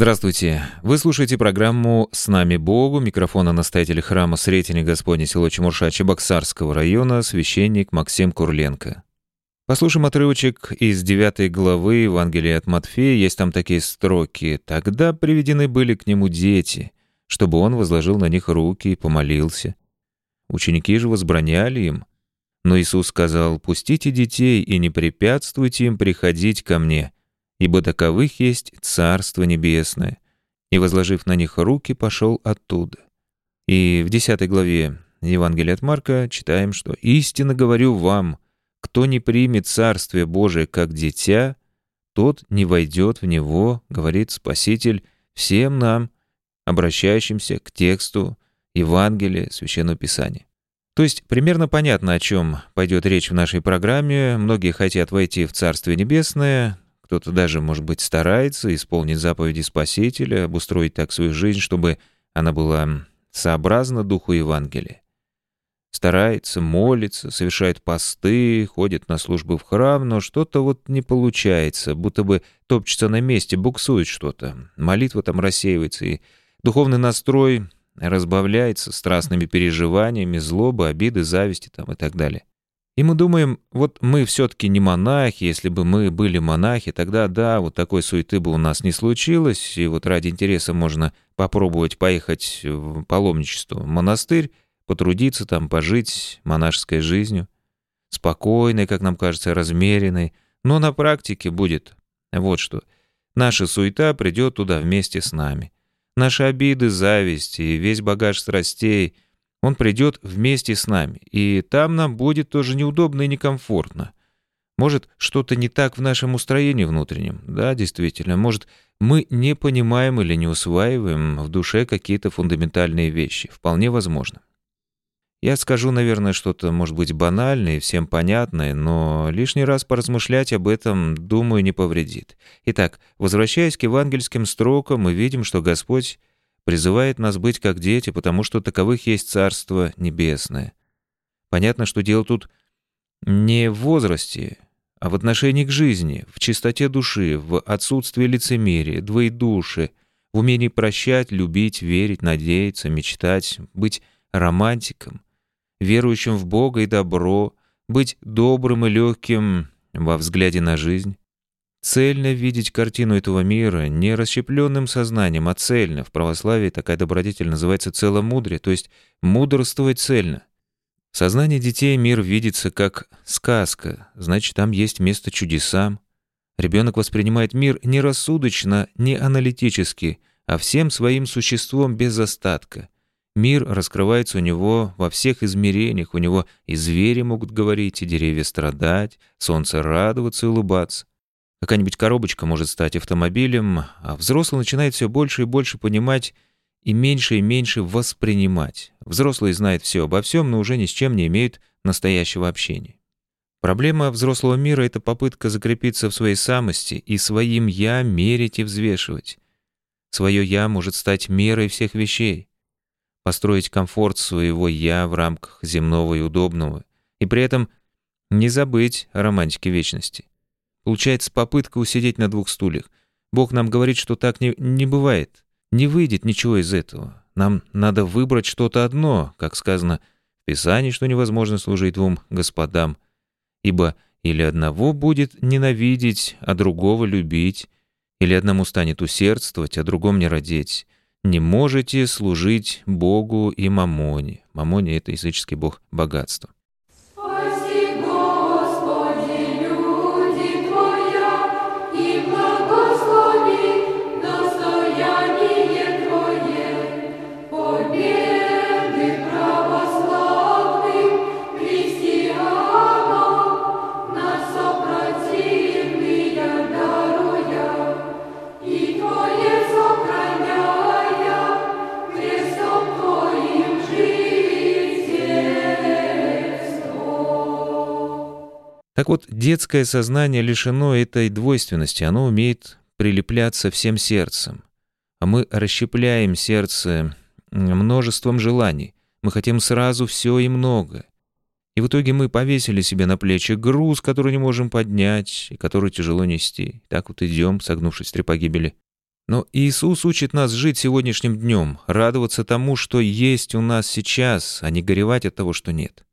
Здравствуйте. Вы слушаете программу «С нами Богу». Микрофона настоятель храма Сретения Господня село Чемурша Чебоксарского района, священник Максим Курленко. Послушаем отрывочек из 9 главы Евангелия от Матфея. Есть там такие строки. «Тогда приведены были к нему дети, чтобы он возложил на них руки и помолился. Ученики же возбраняли им. Но Иисус сказал, «Пустите детей и не препятствуйте им приходить ко мне» ибо таковых есть Царство Небесное, и, возложив на них руки, пошел оттуда. И в 10 главе Евангелия от Марка читаем, что «Истинно говорю вам, кто не примет Царствие Божие как дитя, тот не войдет в него, говорит Спаситель, всем нам, обращающимся к тексту Евангелия, Священного Писания. То есть примерно понятно, о чем пойдет речь в нашей программе. Многие хотят войти в Царствие Небесное, кто-то даже, может быть, старается исполнить заповеди Спасителя, обустроить так свою жизнь, чтобы она была сообразна духу Евангелия. Старается, молится, совершает посты, ходит на службы в храм, но что-то вот не получается, будто бы топчется на месте, буксует что-то. Молитва там рассеивается, и духовный настрой разбавляется страстными переживаниями, злобы, обиды, зависти там и так далее. И мы думаем, вот мы все-таки не монахи, если бы мы были монахи, тогда да, вот такой суеты бы у нас не случилось, и вот ради интереса можно попробовать поехать в паломничество в монастырь, потрудиться там, пожить монашеской жизнью, спокойной, как нам кажется, размеренной, но на практике будет вот что. Наша суета придет туда вместе с нами. Наши обиды, зависть и весь багаж страстей — он придет вместе с нами, и там нам будет тоже неудобно и некомфортно. Может, что-то не так в нашем устроении внутреннем? Да, действительно. Может, мы не понимаем или не усваиваем в душе какие-то фундаментальные вещи. Вполне возможно. Я скажу, наверное, что-то, может быть, банальное и всем понятное, но лишний раз поразмышлять об этом, думаю, не повредит. Итак, возвращаясь к евангельским строкам, мы видим, что Господь призывает нас быть как дети, потому что таковых есть Царство Небесное. Понятно, что дело тут не в возрасте, а в отношении к жизни, в чистоте души, в отсутствии лицемерия, двоедушия, в умении прощать, любить, верить, надеяться, мечтать, быть романтиком, верующим в Бога и добро, быть добрым и легким во взгляде на жизнь, Цельно видеть картину этого мира не расщепленным сознанием, а цельно. В православии такая добродетель называется целомудрие, то есть мудрствовать цельно. В сознании детей мир видится как сказка, значит, там есть место чудесам. Ребенок воспринимает мир не рассудочно, не аналитически, а всем своим существом без остатка. Мир раскрывается у него во всех измерениях, у него и звери могут говорить, и деревья страдать, солнце радоваться и улыбаться. Какая-нибудь коробочка может стать автомобилем, а взрослый начинает все больше и больше понимать и меньше и меньше воспринимать. Взрослый знает все обо всем, но уже ни с чем не имеет настоящего общения. Проблема взрослого мира — это попытка закрепиться в своей самости и своим «я» мерить и взвешивать. Свое «я» может стать мерой всех вещей. Построить комфорт своего «я» в рамках земного и удобного. И при этом не забыть о романтике вечности. Получается попытка усидеть на двух стульях. Бог нам говорит, что так не, не бывает. Не выйдет ничего из этого. Нам надо выбрать что-то одно, как сказано в Писании, что невозможно служить двум господам. Ибо или одного будет ненавидеть, а другого любить, или одному станет усердствовать, а другому не родить. Не можете служить Богу и Мамоне. Мамоне — это языческий бог богатства. Так вот, детское сознание лишено этой двойственности, оно умеет прилепляться всем сердцем. А мы расщепляем сердце множеством желаний. Мы хотим сразу все и много. И в итоге мы повесили себе на плечи груз, который не можем поднять и который тяжело нести. Так вот идем, согнувшись три погибели. Но Иисус учит нас жить сегодняшним днем, радоваться тому, что есть у нас сейчас, а не горевать от того, что нет.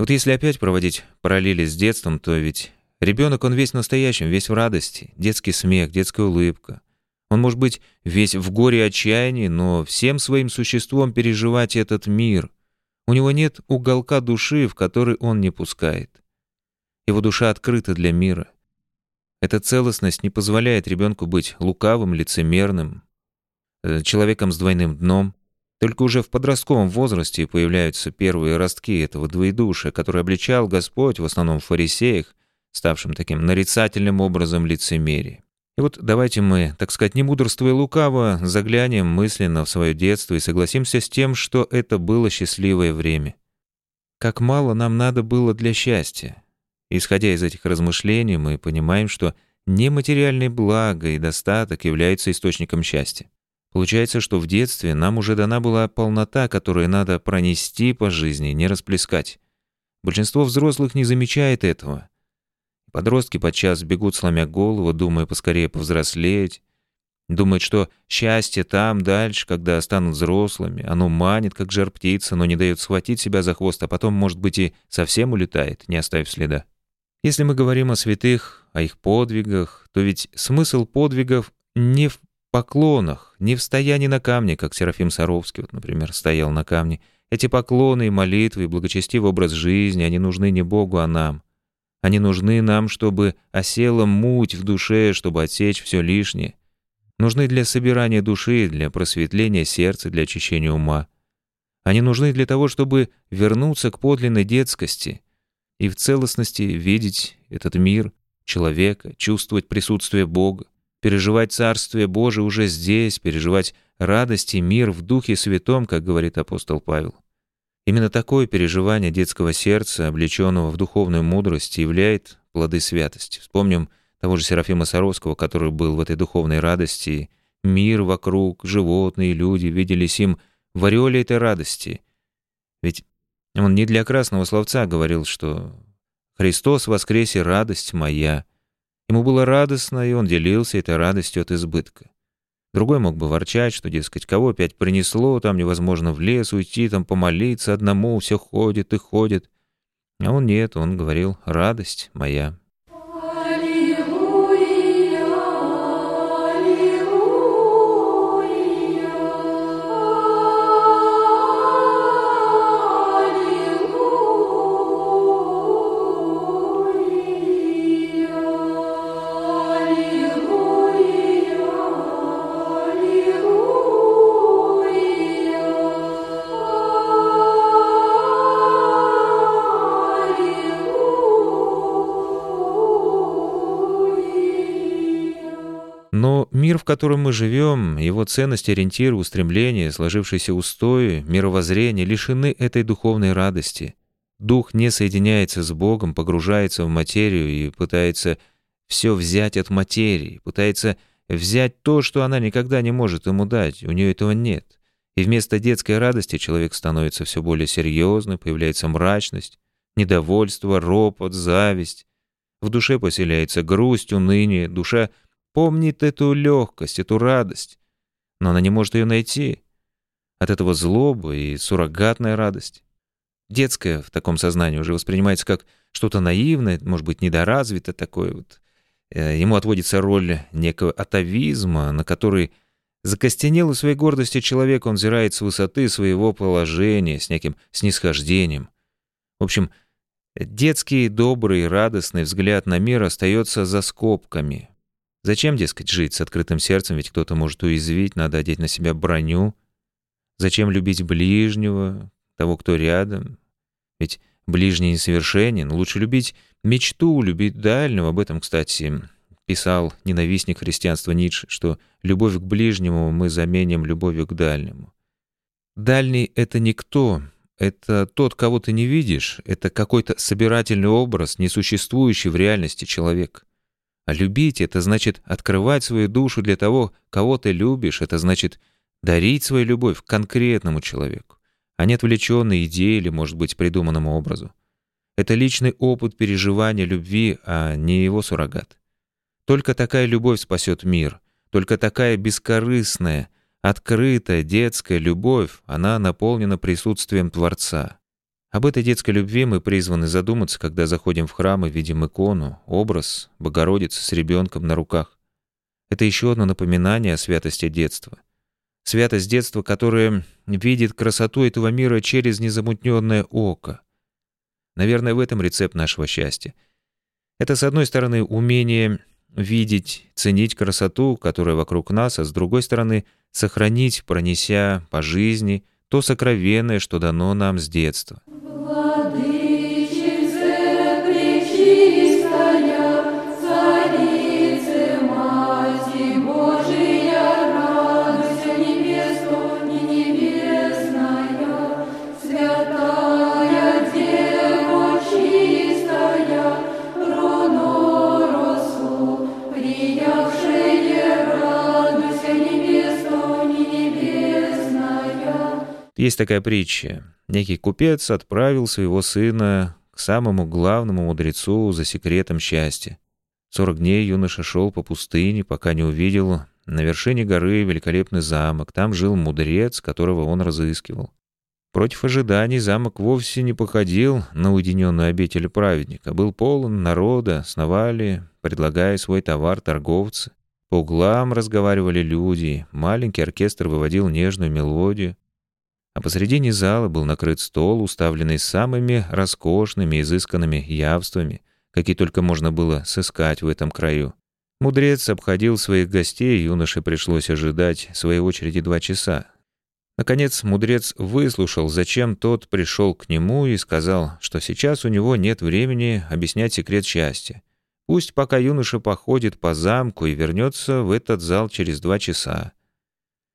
Вот если опять проводить параллели с детством, то ведь ребенок, он весь настоящим, весь в радости, детский смех, детская улыбка. Он может быть весь в горе и отчаянии, но всем своим существом переживать этот мир. У него нет уголка души, в который он не пускает. Его душа открыта для мира. Эта целостность не позволяет ребенку быть лукавым, лицемерным, э, человеком с двойным дном. Только уже в подростковом возрасте появляются первые ростки этого двоедушия, который обличал Господь в основном в фарисеях, ставшим таким нарицательным образом лицемерия. И вот давайте мы, так сказать, не мудрствуя лукаво, заглянем мысленно в свое детство и согласимся с тем, что это было счастливое время. Как мало нам надо было для счастья. Исходя из этих размышлений, мы понимаем, что нематериальные блага и достаток являются источником счастья. Получается, что в детстве нам уже дана была полнота, которую надо пронести по жизни, не расплескать. Большинство взрослых не замечает этого. Подростки подчас бегут, сломя голову, думая поскорее повзрослеть. Думают, что счастье там, дальше, когда станут взрослыми. Оно манит, как жар птица, но не дает схватить себя за хвост, а потом, может быть, и совсем улетает, не оставив следа. Если мы говорим о святых, о их подвигах, то ведь смысл подвигов не в поклонах, не в стоянии на камне, как Серафим Саровский, вот, например, стоял на камне. Эти поклоны и молитвы, и благочестивый образ жизни, они нужны не Богу, а нам. Они нужны нам, чтобы осела муть в душе, чтобы отсечь все лишнее. Нужны для собирания души, для просветления сердца, для очищения ума. Они нужны для того, чтобы вернуться к подлинной детскости — и в целостности видеть этот мир, человека, чувствовать присутствие Бога, переживать Царствие Божие уже здесь, переживать радость и мир в Духе Святом, как говорит апостол Павел. Именно такое переживание детского сердца, облеченного в духовную мудрость, являет плоды святости. Вспомним того же Серафима Саровского, который был в этой духовной радости. Мир вокруг, животные, люди виделись им в ореоле этой радости. Ведь он не для красного словца говорил, что «Христос воскресе, радость моя». Ему было радостно, и он делился этой радостью от избытка. Другой мог бы ворчать, что, дескать, кого опять принесло, там невозможно в лес уйти, там помолиться одному, все ходит и ходит. А он нет, он говорил «радость моя». Котором мы живем, его ценности, ориентиры, устремления, сложившиеся устои, мировоззрение лишены этой духовной радости. Дух не соединяется с Богом, погружается в материю и пытается все взять от материи, пытается взять то, что она никогда не может ему дать, у нее этого нет. И вместо детской радости человек становится все более серьезным, появляется мрачность, недовольство, ропот, зависть. В душе поселяется грусть, уныние, душа помнит эту легкость, эту радость, но она не может ее найти. От этого злоба и суррогатная радость. Детская в таком сознании уже воспринимается как что-то наивное, может быть, недоразвито такое вот. Э, ему отводится роль некого атовизма, на который закостенел у своей гордости человек, он взирает с высоты своего положения, с неким снисхождением. В общем, детский, добрый, радостный взгляд на мир остается за скобками, Зачем, дескать, жить с открытым сердцем, ведь кто-то может уязвить, надо одеть на себя броню? Зачем любить ближнего, того, кто рядом? Ведь ближний несовершенен. Лучше любить мечту, любить дальнего. Об этом, кстати, писал ненавистник христианства Ницше, что любовь к ближнему мы заменим любовью к дальнему. Дальний — это никто, это тот, кого ты не видишь, это какой-то собирательный образ, несуществующий в реальности человек. А любить — это значит открывать свою душу для того, кого ты любишь, это значит дарить свою любовь конкретному человеку, а не отвлеченной идее или, может быть, придуманному образу. Это личный опыт переживания любви, а не его суррогат. Только такая любовь спасет мир, Только такая бескорыстная, открытая детская любовь, она наполнена присутствием Творца. Об этой детской любви мы призваны задуматься, когда заходим в храм и видим икону, образ Богородицы с ребенком на руках. Это еще одно напоминание о святости детства. Святость детства, которая видит красоту этого мира через незамутненное око. Наверное, в этом рецепт нашего счастья. Это, с одной стороны, умение видеть, ценить красоту, которая вокруг нас, а с другой стороны, сохранить, пронеся по жизни то сокровенное, что дано нам с детства. Есть такая притча. Некий купец отправил своего сына к самому главному мудрецу за секретом счастья. Сорок дней юноша шел по пустыне, пока не увидел на вершине горы великолепный замок. Там жил мудрец, которого он разыскивал. Против ожиданий замок вовсе не походил на уединенную обитель праведника. Был полон народа, сновали, предлагая свой товар торговцы. По углам разговаривали люди, маленький оркестр выводил нежную мелодию а посредине зала был накрыт стол, уставленный самыми роскошными, изысканными явствами, какие только можно было сыскать в этом краю. Мудрец обходил своих гостей, юноше пришлось ожидать своей очереди два часа. Наконец, мудрец выслушал, зачем тот пришел к нему и сказал, что сейчас у него нет времени объяснять секрет счастья. Пусть пока юноша походит по замку и вернется в этот зал через два часа.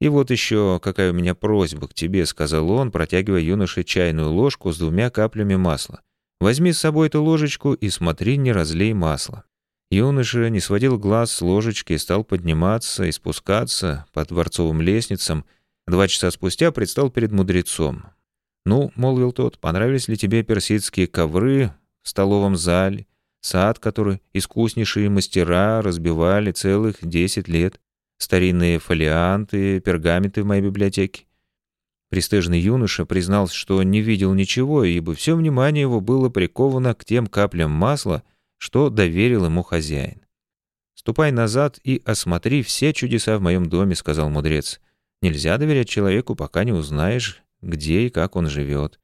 «И вот еще какая у меня просьба к тебе», — сказал он, протягивая юноше чайную ложку с двумя каплями масла. «Возьми с собой эту ложечку и смотри, не разлей масло». Юноша не сводил глаз с ложечки и стал подниматься и спускаться по дворцовым лестницам. Два часа спустя предстал перед мудрецом. «Ну», — молвил тот, — «понравились ли тебе персидские ковры в столовом зале, сад, который искуснейшие мастера разбивали целых десять лет?» Старинные фолианты, пергаменты в моей библиотеке. Престижный юноша признался, что не видел ничего, ибо все внимание его было приковано к тем каплям масла, что доверил ему хозяин. «Ступай назад и осмотри все чудеса в моем доме», — сказал мудрец. «Нельзя доверять человеку, пока не узнаешь, где и как он живет».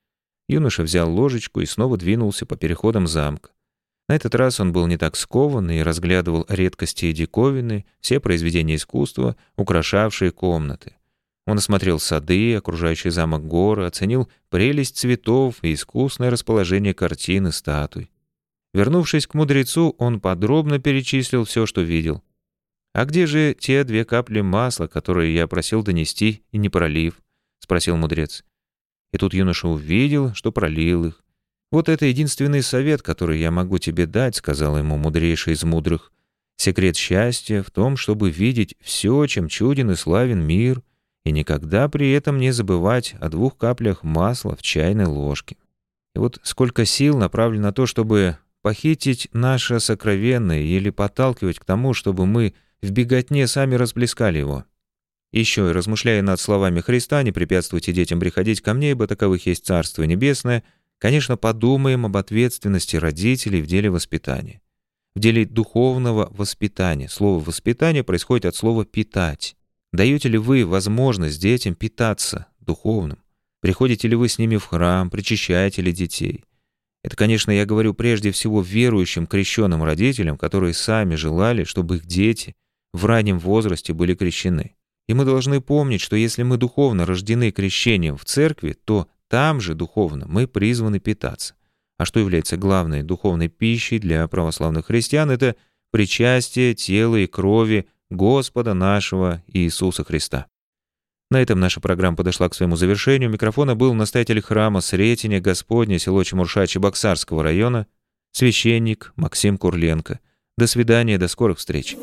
Юноша взял ложечку и снова двинулся по переходам замка. На этот раз он был не так скован и разглядывал редкости и диковины, все произведения искусства, украшавшие комнаты. Он осмотрел сады, окружающий замок горы, оценил прелесть цветов и искусное расположение картин и статуй. Вернувшись к мудрецу, он подробно перечислил все, что видел. «А где же те две капли масла, которые я просил донести и не пролив?» — спросил мудрец. И тут юноша увидел, что пролил их. «Вот это единственный совет, который я могу тебе дать», — сказал ему мудрейший из мудрых. «Секрет счастья в том, чтобы видеть все, чем чуден и славен мир, и никогда при этом не забывать о двух каплях масла в чайной ложке. И вот сколько сил направлено на то, чтобы похитить наше сокровенное или подталкивать к тому, чтобы мы в беготне сами расплескали его». Еще и размышляя над словами Христа, не препятствуйте детям приходить ко мне, ибо таковых есть Царство Небесное — Конечно, подумаем об ответственности родителей в деле воспитания. В деле духовного воспитания. Слово «воспитание» происходит от слова «питать». Даете ли вы возможность детям питаться духовным? Приходите ли вы с ними в храм, причащаете ли детей? Это, конечно, я говорю прежде всего верующим крещенным родителям, которые сами желали, чтобы их дети в раннем возрасте были крещены. И мы должны помнить, что если мы духовно рождены крещением в церкви, то там же духовно мы призваны питаться. А что является главной духовной пищей для православных христиан, это причастие тела и крови Господа нашего Иисуса Христа. На этом наша программа подошла к своему завершению. Микрофона был настоятель храма Сретения Господня, село Чемурша Чебоксарского района, священник Максим Курленко. До свидания, до скорых встреч.